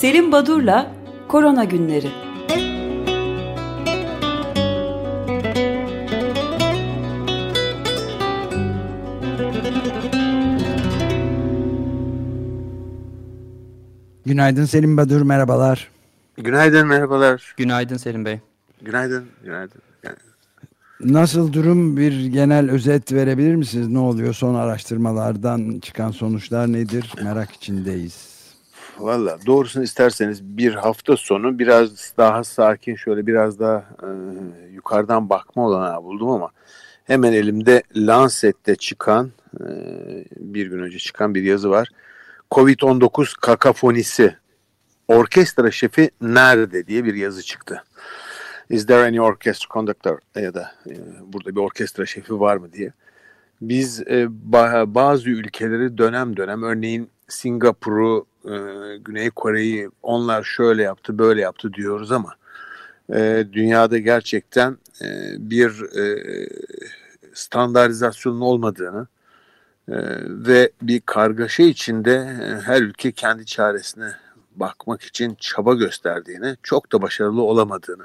Selim Badur'la Korona Günleri. Günaydın Selim Badur, merhabalar. Günaydın, merhabalar. Günaydın Selim Bey. Günaydın, günaydın. Nasıl durum? Bir genel özet verebilir misiniz? Ne oluyor? Son araştırmalardan çıkan sonuçlar nedir? Merak içindeyiz. Valla doğrusunu isterseniz bir hafta sonu biraz daha sakin şöyle biraz daha e, yukarıdan bakma olanağı buldum ama hemen elimde Lancet'te çıkan e, bir gün önce çıkan bir yazı var. Covid-19 kakafonisi orkestra şefi nerede diye bir yazı çıktı. Is there any orchestra conductor ya da e, burada bir orkestra şefi var mı diye. Biz e, bazı ülkeleri dönem dönem örneğin Singapur'u, e, Güney Kore'yi onlar şöyle yaptı böyle yaptı diyoruz ama e, dünyada gerçekten e, bir e, standartizasyonun olmadığını ve bir kargaşa içinde her ülke kendi çaresine bakmak için çaba gösterdiğini, çok da başarılı olamadığını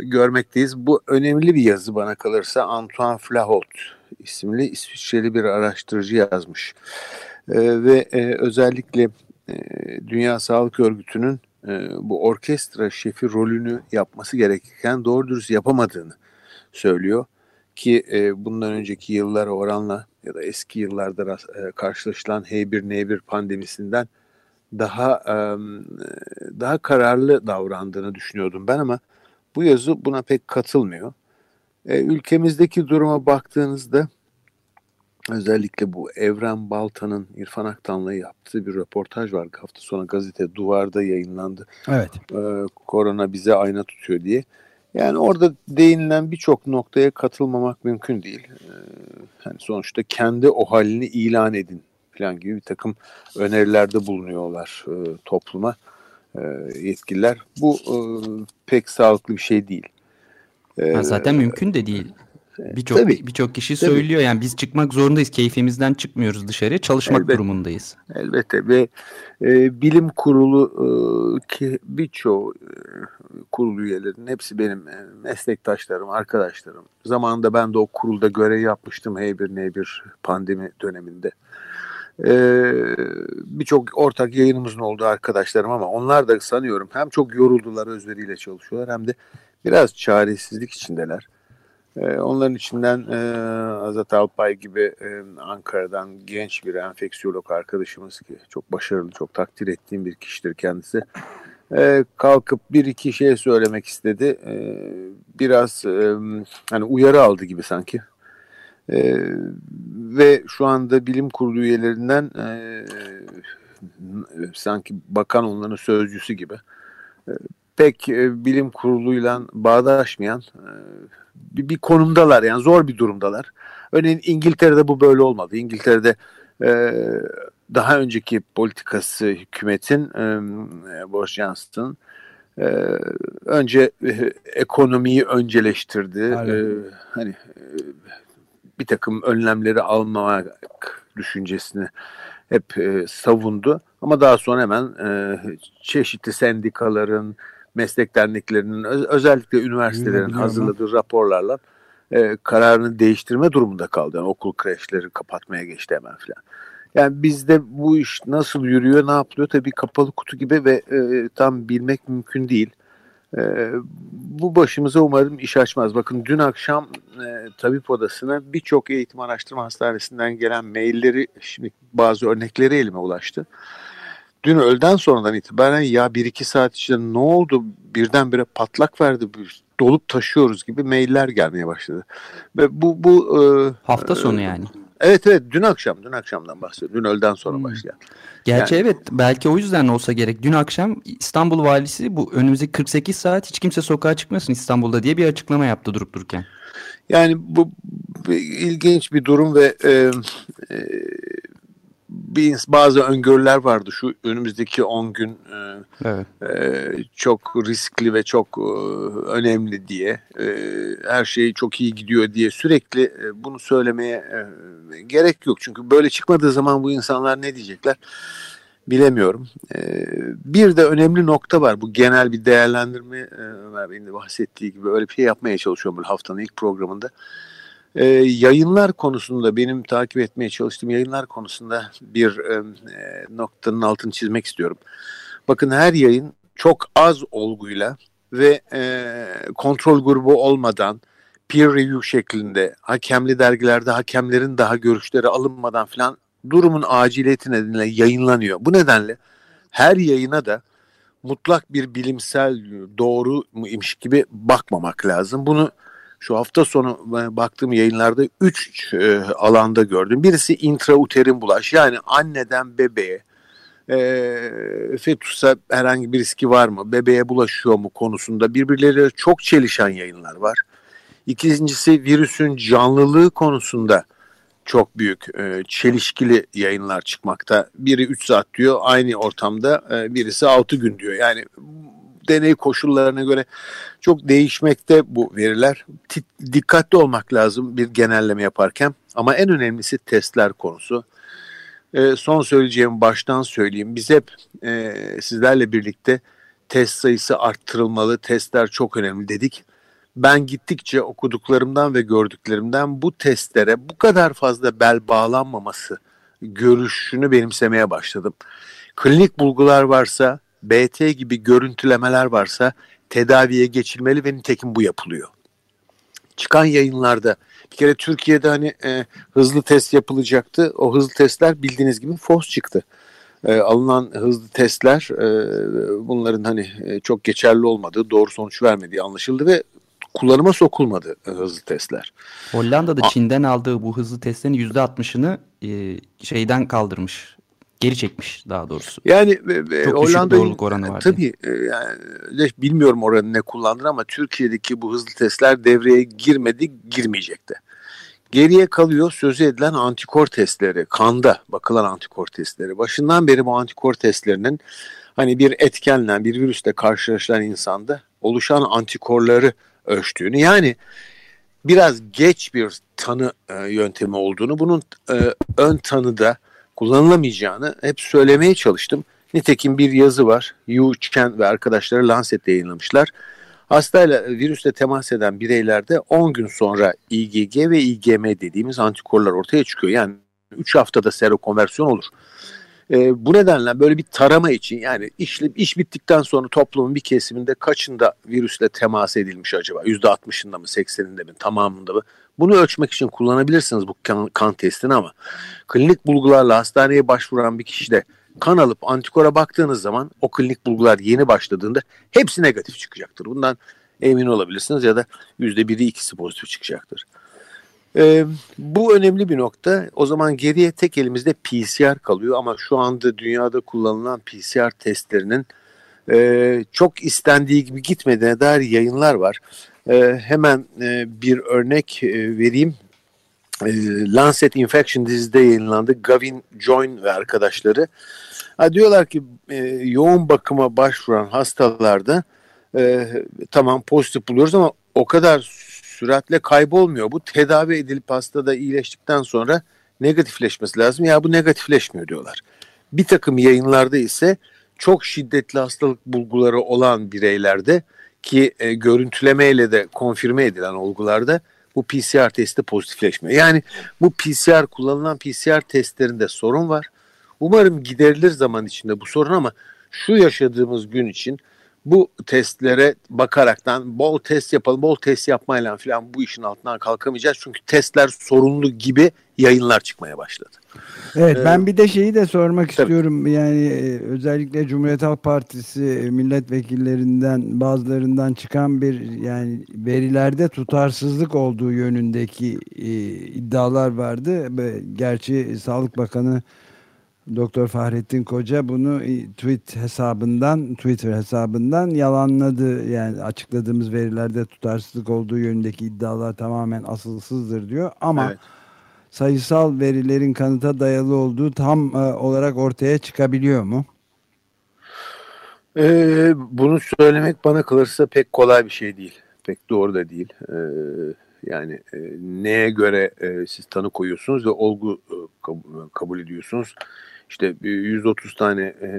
görmekteyiz. Bu önemli bir yazı bana kalırsa Antoine Flahault isimli İsviçreli bir araştırıcı yazmış. E, ve e, özellikle e, Dünya Sağlık Örgütü'nün e, bu orkestra şefi rolünü yapması gerekirken doğru dürüst yapamadığını söylüyor. Ki e, bundan önceki yıllar oranla ya da eski yıllarda e, karşılaşılan H1N1 pandemisinden daha e, daha kararlı davrandığını düşünüyordum ben ama bu yazı buna pek katılmıyor. E, ülkemizdeki duruma baktığınızda özellikle bu Evren Balta'nın İrfan Aktan'la yaptığı bir röportaj var. Hafta sonu gazete Duvar'da yayınlandı. Evet. E, korona bize ayna tutuyor diye. Yani orada değinilen birçok noktaya katılmamak mümkün değil. E, yani sonuçta kendi o halini ilan edin falan gibi bir takım önerilerde bulunuyorlar e, topluma e, yetkililer. Bu e, pek sağlıklı bir şey değil. E, ha, zaten mümkün de değil. Birçok birçok kişi Tabii. söylüyor yani biz çıkmak zorundayız. Keyfimizden çıkmıyoruz dışarıya. Çalışmak Elbette. durumundayız. Elbette ve e, bilim kurulu e, ki birçoğu e, kurul üyelerinin hepsi benim e, meslektaşlarım, arkadaşlarım. Zamanında ben de o kurulda görev yapmıştım H1N1 pandemi döneminde. Ee, Birçok ortak yayınımızın olduğu arkadaşlarım ama onlar da sanıyorum hem çok yoruldular özveriyle çalışıyorlar hem de biraz çaresizlik içindeler. Ee, onların içinden e, Azat Alpay gibi e, Ankara'dan genç bir enfeksiyolog arkadaşımız ki çok başarılı, çok takdir ettiğim bir kişidir kendisi. E, kalkıp bir iki şey söylemek istedi. Biraz hani uyarı aldı gibi sanki. Ve şu anda bilim kurulu üyelerinden sanki bakan onların sözcüsü gibi pek e, bilim kuruluyla bağdaşmayan e, bir, bir konumdalar yani zor bir durumdalar. Örneğin İngiltere'de bu böyle olmadı. İngiltere'de e, daha önceki politikası hükümetin e, Boris Johnson'ın e, önce e, ekonomiyi önceleştirdi. E, hani e, bir takım önlemleri almamak düşüncesini hep e, savundu. Ama daha sonra hemen e, çeşitli sendikaların, meslek derneklerinin, öz, özellikle üniversitelerin hazırladığı raporlarla e, kararını değiştirme durumunda kaldı. Yani okul kreşleri kapatmaya geçti hemen filan. Yani bizde bu iş nasıl yürüyor, ne yapılıyor tabii kapalı kutu gibi ve e, tam bilmek mümkün değil. E, bu başımıza umarım iş açmaz. Bakın dün akşam e, tabip odasına birçok eğitim araştırma hastanesinden gelen mailleri, şimdi bazı örnekleri elime ulaştı. Dün öğleden sonradan itibaren ya bir iki saat içinde ne oldu birdenbire patlak verdi dolup taşıyoruz gibi mailler gelmeye başladı. Ve bu bu e, hafta sonu e, yani. Evet evet dün akşam dün akşamdan bahsediyorum. Dün öğleden sonra hmm. başlayan. Gerçi yani, evet belki o yüzden olsa gerek. Dün akşam İstanbul valisi bu önümüzdeki 48 saat hiç kimse sokağa çıkmasın İstanbul'da diye bir açıklama yaptı durup dururken. Yani bu ilginç bir durum ve e, e, bir, bazı öngörüler vardı şu önümüzdeki 10 gün e, evet. e, çok riskli ve çok e, önemli diye e, her şey çok iyi gidiyor diye sürekli e, bunu söylemeye e, gerek yok çünkü böyle çıkmadığı zaman bu insanlar ne diyecekler? bilemiyorum. E, bir de önemli nokta var. Bu genel bir değerlendirme e, Ömer Bey'in de bahsettiği gibi öyle bir şey yapmaya çalışıyorum böyle haftanın ilk programında. E, yayınlar konusunda benim takip etmeye çalıştığım yayınlar konusunda bir e, noktanın altını çizmek istiyorum. Bakın her yayın çok az olguyla ve e, kontrol grubu olmadan peer review şeklinde hakemli dergilerde hakemlerin daha görüşleri alınmadan filan durumun aciliyeti nedeniyle yayınlanıyor. Bu nedenle her yayına da mutlak bir bilimsel doğru muymuş gibi bakmamak lazım. Bunu şu hafta sonu baktığım yayınlarda üç e, alanda gördüm. Birisi intrauterin bulaş yani anneden bebeğe e, fetüse herhangi bir riski var mı, bebeğe bulaşıyor mu konusunda birbirleriyle çok çelişen yayınlar var. İkincisi virüsün canlılığı konusunda çok büyük e, çelişkili yayınlar çıkmakta. Biri 3 saat diyor aynı ortamda e, birisi 6 gün diyor. Yani deney koşullarına göre çok değişmekte bu veriler. T- dikkatli olmak lazım bir genelleme yaparken ama en önemlisi testler konusu. E, son söyleyeceğim baştan söyleyeyim. Biz hep e, sizlerle birlikte test sayısı arttırılmalı, testler çok önemli dedik ben gittikçe okuduklarımdan ve gördüklerimden bu testlere bu kadar fazla bel bağlanmaması görüşünü benimsemeye başladım. Klinik bulgular varsa, BT gibi görüntülemeler varsa tedaviye geçilmeli ve nitekim bu yapılıyor. Çıkan yayınlarda bir kere Türkiye'de hani e, hızlı test yapılacaktı. O hızlı testler bildiğiniz gibi fos çıktı. E, alınan hızlı testler e, bunların hani e, çok geçerli olmadığı, doğru sonuç vermediği anlaşıldı ve kullanıma sokulmadı e, hızlı testler. Hollanda'da A Çin'den aldığı bu hızlı testlerin %60'ını e, şeyden kaldırmış. Geri çekmiş daha doğrusu. Yani e, Çok Hollanda doğruluk oranı var. Tabii e, yani bilmiyorum oranı ne kullandır ama Türkiye'deki bu hızlı testler devreye girmedi, girmeyecekti. Geriye kalıyor sözü edilen antikor testleri, kanda bakılan antikor testleri. Başından beri bu antikor testlerinin hani bir etkenle, bir virüsle karşılaşılan insanda oluşan antikorları ölçtüğünü yani biraz geç bir tanı e, yöntemi olduğunu bunun e, ön tanıda kullanılamayacağını hep söylemeye çalıştım. Nitekim bir yazı var. Yu Chen ve arkadaşları Lancet'te yayınlamışlar. Hastayla virüsle temas eden bireylerde 10 gün sonra IgG ve IgM dediğimiz antikorlar ortaya çıkıyor. Yani 3 haftada serokonversiyon olur. E, bu nedenle böyle bir tarama için yani iş, iş bittikten sonra toplumun bir kesiminde kaçında virüsle temas edilmiş acaba? %60'ında mı 80'inde mi tamamında mı? Bunu ölçmek için kullanabilirsiniz bu kan, kan testini ama klinik bulgularla hastaneye başvuran bir kişide kan alıp antikora baktığınız zaman o klinik bulgular yeni başladığında hepsi negatif çıkacaktır. Bundan emin olabilirsiniz ya da %1'i ikisi pozitif çıkacaktır. E, bu önemli bir nokta. O zaman geriye tek elimizde PCR kalıyor ama şu anda dünyada kullanılan PCR testlerinin e, çok istendiği gibi gitmediğine dair yayınlar var. E, hemen e, bir örnek e, vereyim. E, Lancet Infection dizide yayınlandı. Gavin Join ve arkadaşları. Ha, diyorlar ki e, yoğun bakıma başvuran hastalarda e, tamam pozitif buluyoruz ama o kadar süratle kaybolmuyor. Bu tedavi edilip hastada iyileştikten sonra negatifleşmesi lazım. Ya bu negatifleşmiyor diyorlar. Bir takım yayınlarda ise çok şiddetli hastalık bulguları olan bireylerde ki e, görüntülemeyle de konfirme edilen olgularda bu PCR testi pozitifleşmiyor. Yani bu PCR kullanılan PCR testlerinde sorun var. Umarım giderilir zaman içinde bu sorun ama şu yaşadığımız gün için bu testlere bakaraktan bol test yapalım, bol test yapmayla falan bu işin altından kalkamayacağız. Çünkü testler sorunlu gibi yayınlar çıkmaya başladı. Evet ee, ben bir de şeyi de sormak tabii. istiyorum. Yani e, özellikle Cumhuriyet Halk Partisi e, milletvekillerinden bazılarından çıkan bir yani verilerde tutarsızlık olduğu yönündeki e, iddialar vardı. Gerçi Sağlık Bakanı Doktor Fahrettin Koca bunu tweet hesabından, Twitter hesabından yalanladı. Yani açıkladığımız verilerde tutarsızlık olduğu yönündeki iddialar tamamen asılsızdır diyor. Ama evet. sayısal verilerin kanıta dayalı olduğu tam e, olarak ortaya çıkabiliyor mu? Ee, bunu söylemek bana kalırsa pek kolay bir şey değil. Pek doğru da değil. Ee, yani e, neye göre e, siz tanı koyuyorsunuz ve olgu e, kabul ediyorsunuz? İşte 130 tane e,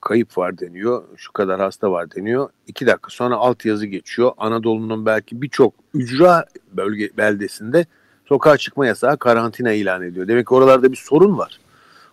kayıp var deniyor, şu kadar hasta var deniyor. İki dakika sonra altyazı geçiyor. Anadolu'nun belki birçok ücra bölge beldesinde sokağa çıkma yasağı karantina ilan ediyor. Demek ki oralarda bir sorun var.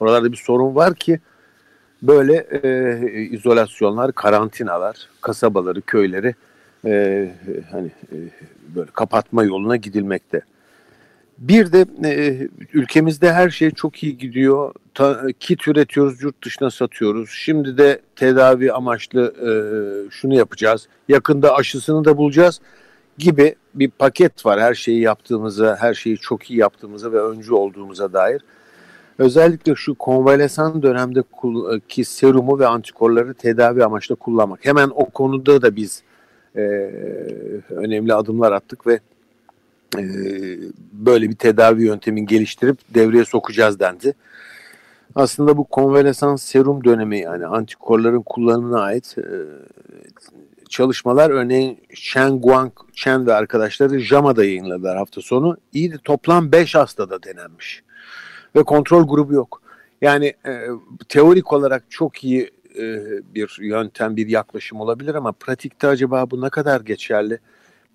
Oralarda bir sorun var ki böyle e, izolasyonlar, karantinalar, kasabaları, köyleri e, hani e, böyle kapatma yoluna gidilmekte. Bir de e, ülkemizde her şey çok iyi gidiyor. Ta, kit üretiyoruz, yurt dışına satıyoruz. Şimdi de tedavi amaçlı e, şunu yapacağız. Yakında aşısını da bulacağız gibi bir paket var. Her şeyi yaptığımıza, her şeyi çok iyi yaptığımıza ve öncü olduğumuza dair. Özellikle şu konvalesan dönemde ki serumu ve antikorları tedavi amaçlı kullanmak. Hemen o konuda da biz e, önemli adımlar attık ve e, böyle bir tedavi yöntemin geliştirip devreye sokacağız dendi. Aslında bu konvalesans serum dönemi yani antikorların kullanımına ait e, çalışmalar örneğin Chen Guang Chen ve arkadaşları JAMA'da yayınladılar hafta sonu. İyi de toplam 5 hastada denenmiş ve kontrol grubu yok. Yani e, teorik olarak çok iyi e, bir yöntem, bir yaklaşım olabilir ama pratikte acaba bu ne kadar geçerli?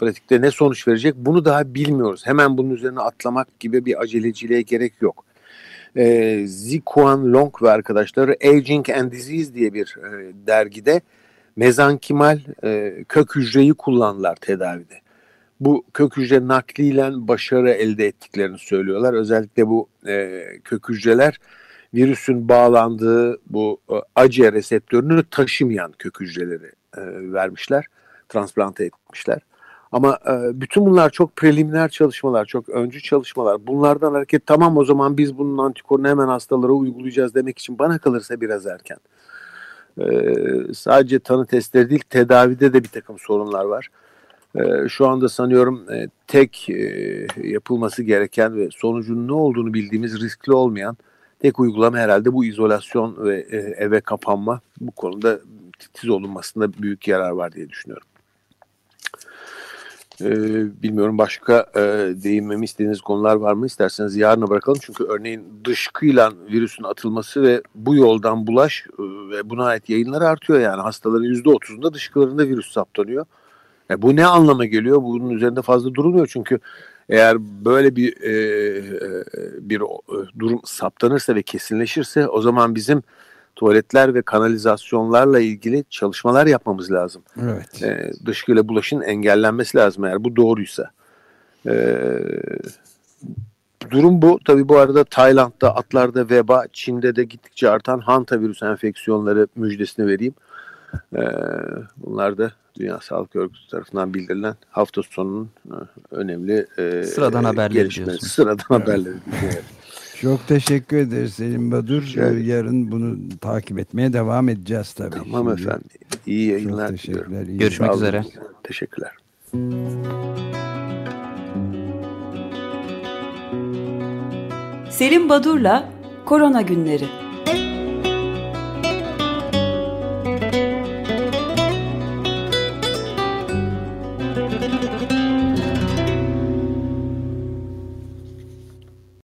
Pratikte ne sonuç verecek? Bunu daha bilmiyoruz. Hemen bunun üzerine atlamak gibi bir aceleciliğe gerek yok. E, Zikuan Long ve arkadaşları Aging and Disease diye bir e, dergide mezankimal e, kök hücreyi kullandılar tedavide. Bu kök hücre nakliyle başarı elde ettiklerini söylüyorlar. Özellikle bu e, kök hücreler virüsün bağlandığı bu e, ACE reseptörünü taşımayan kök hücreleri e, vermişler, transplante etmişler. Ama e, bütün bunlar çok preliminer çalışmalar, çok öncü çalışmalar. Bunlardan hareket tamam o zaman biz bunun antikorunu hemen hastalara uygulayacağız demek için bana kalırsa biraz erken. E, sadece tanı testleri değil, tedavide de bir takım sorunlar var. E, şu anda sanıyorum e, tek e, yapılması gereken ve sonucun ne olduğunu bildiğimiz riskli olmayan tek uygulama herhalde bu izolasyon ve e, eve kapanma. Bu konuda titiz olunmasında büyük yarar var diye düşünüyorum. Ee, bilmiyorum başka e, değinmemi istediğiniz konular var mı? İsterseniz yarına bırakalım. Çünkü örneğin dışkıyla virüsün atılması ve bu yoldan bulaş e, ve buna ait yayınlar artıyor. Yani hastaların %30'unda dışkılarında virüs saptanıyor. E, bu ne anlama geliyor? Bunun üzerinde fazla durulmuyor çünkü eğer böyle bir e, e bir durum saptanırsa ve kesinleşirse o zaman bizim tuvaletler ve kanalizasyonlarla ilgili çalışmalar yapmamız lazım. Evet. E, dışkıyla bulaşın engellenmesi lazım eğer bu doğruysa. E, durum bu. Tabii bu arada Tayland'da, atlarda veba, Çin'de de gittikçe artan hantavirüs enfeksiyonları müjdesini vereyim. E, bunlar da Dünya Sağlık Örgütü tarafından bildirilen hafta sonunun e, önemli e, sıradan haberleri diyorsun. Sıradan haberleri. Çok teşekkür ederiz Selim Badur. Evet. Yarın bunu takip etmeye devam edeceğiz tabii. Tamam Şimdi. efendim. İyi yayınlar Çok teşekkürler. Iyi Görüşmek üzere. Teşekkürler. Selim Badur'la Korona Günleri